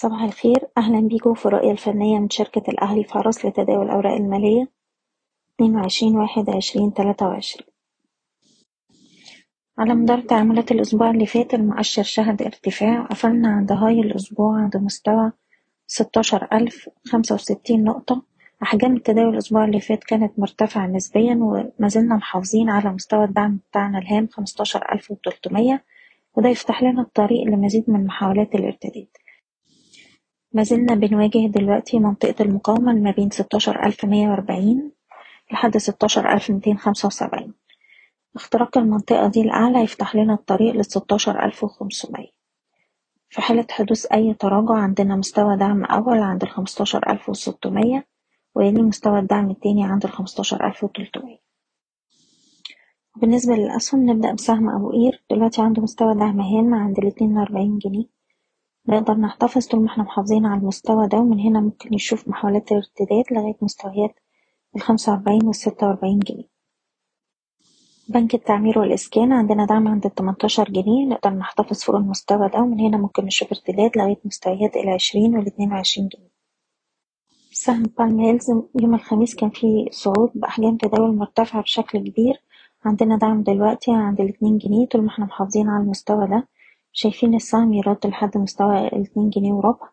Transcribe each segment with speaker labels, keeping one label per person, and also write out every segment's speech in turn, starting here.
Speaker 1: صباح الخير. أهلا بيكم في الرؤية الفنية من شركة الأهلي فارس لتداول الأوراق المالية اتنين وعشرين واحد عشرين تلاتة وعشرين. على مدار تعاملات الأسبوع اللي فات المؤشر شهد ارتفاع قفلنا عند هاي الأسبوع عند مستوى ستاشر ألف خمسة وستين نقطة. أحجام التداول الأسبوع اللي فات كانت مرتفعة نسبيا ومازلنا محافظين على مستوى الدعم بتاعنا الهام خمستاشر ألف وتلتمية وده يفتح لنا الطريق لمزيد من محاولات الارتداد. ما زلنا بنواجه دلوقتي منطقة المقاومة ما بين ستاشر ألف مية وأربعين لحد ستاشر ألف ميتين خمسة وسبعين. اختراق المنطقة دي الأعلى يفتح لنا الطريق لستاشر ألف في حالة حدوث أي تراجع عندنا مستوى دعم أول عند الخمستاشر ألف ويلي مستوى الدعم التاني عند الخمستاشر ألف بالنسبة للأسهم نبدأ بسهم أبو قير. دلوقتي عنده مستوى دعم هام عند الاتنين وأربعين جنيه. نقدر نحتفظ طول ما إحنا محافظين على المستوى ده ومن هنا ممكن نشوف محاولات الارتداد لغاية مستويات الخمسة وأربعين والستة وأربعين جنيه. بنك التعمير والإسكان عندنا دعم عند التمنتاشر جنيه نقدر نحتفظ فوق المستوى ده ومن هنا ممكن نشوف ارتداد لغاية مستويات العشرين والاتنين وعشرين جنيه. سهم بالم هيلز يوم الخميس كان فيه صعود بأحجام تداول مرتفعة بشكل كبير. عندنا دعم دلوقتي عند الاتنين جنيه طول ما إحنا محافظين على المستوى ده. شايفين السهم يرد لحد مستوى الاتنين جنيه وربع.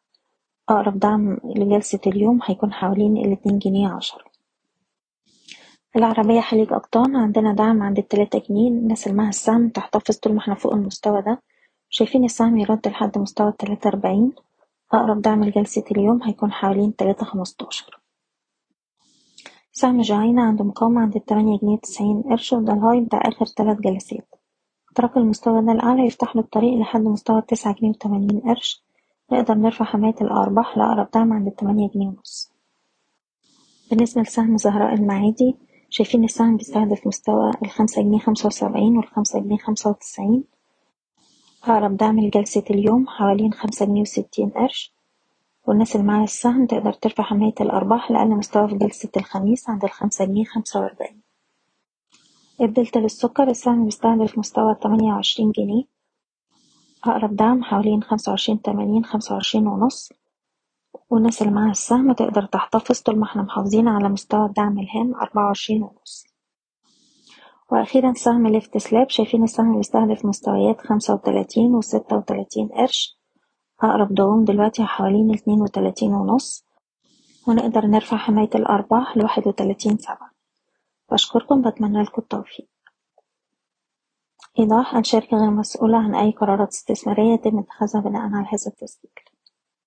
Speaker 1: أقرب دعم لجلسة اليوم هيكون حوالين الاتنين جنيه عشرة. العربية خليج أقطان عندنا دعم عند التلاتة جنيه. الناس معاها السهم تحتفظ طول ما إحنا فوق المستوى ده. شايفين السهم يرد لحد مستوى التلاتة أربعين. أقرب دعم لجلسة اليوم هيكون حوالين تلاتة خمستاشر. سهم جهينة عنده مقاومة عند التمانية جنيه تسعين قرش وده الهاي بتاع آخر تلات جلسات. اختراق المستوى ده الأعلى يفتح له الطريق لحد مستوى التسعة جنيه وتمانين قرش. نقدر نرفع حماية الأرباح لأقرب دعم عند التمانية جنيه ونص. بالنسبة لسهم زهراء المعادي شايفين السهم بيستهدف مستوى الخمسة جنيه خمسة وسبعين والخمسة جنيه خمسة وتسعين. أقرب دعم لجلسة اليوم حوالين خمسة جنيه وستين قرش. والناس اللي معاها السهم تقدر ترفع حماية الأرباح لأقل مستوى في جلسة الخميس عند الخمسة جنيه خمسة وأربعين. الدلتا للسكر السهم بيستهدف مستوى تمانية وعشرين جنيه. أقرب دعم حوالين خمسة وعشرين تمانين خمسة وعشرين ونص. والناس اللي معاها السهم تقدر تحتفظ طول ما إحنا محافظين على مستوى الدعم الهام أربعة وعشرين ونص. وأخيرا سهم ليفت سلاب شايفين السهم بيستهدف مستويات خمسة وتلاتين وستة وتلاتين قرش. أقرب دوام دلوقتي حوالين اتنين وتلاتين ونص. ونقدر نرفع حماية الأرباح لواحد وتلاتين سبعة. بشكركم بتمنى لكم التوفيق. إيضاح الشركة غير مسؤولة عن أي قرارات استثمارية يتم اتخاذها بناء على هذا التسجيل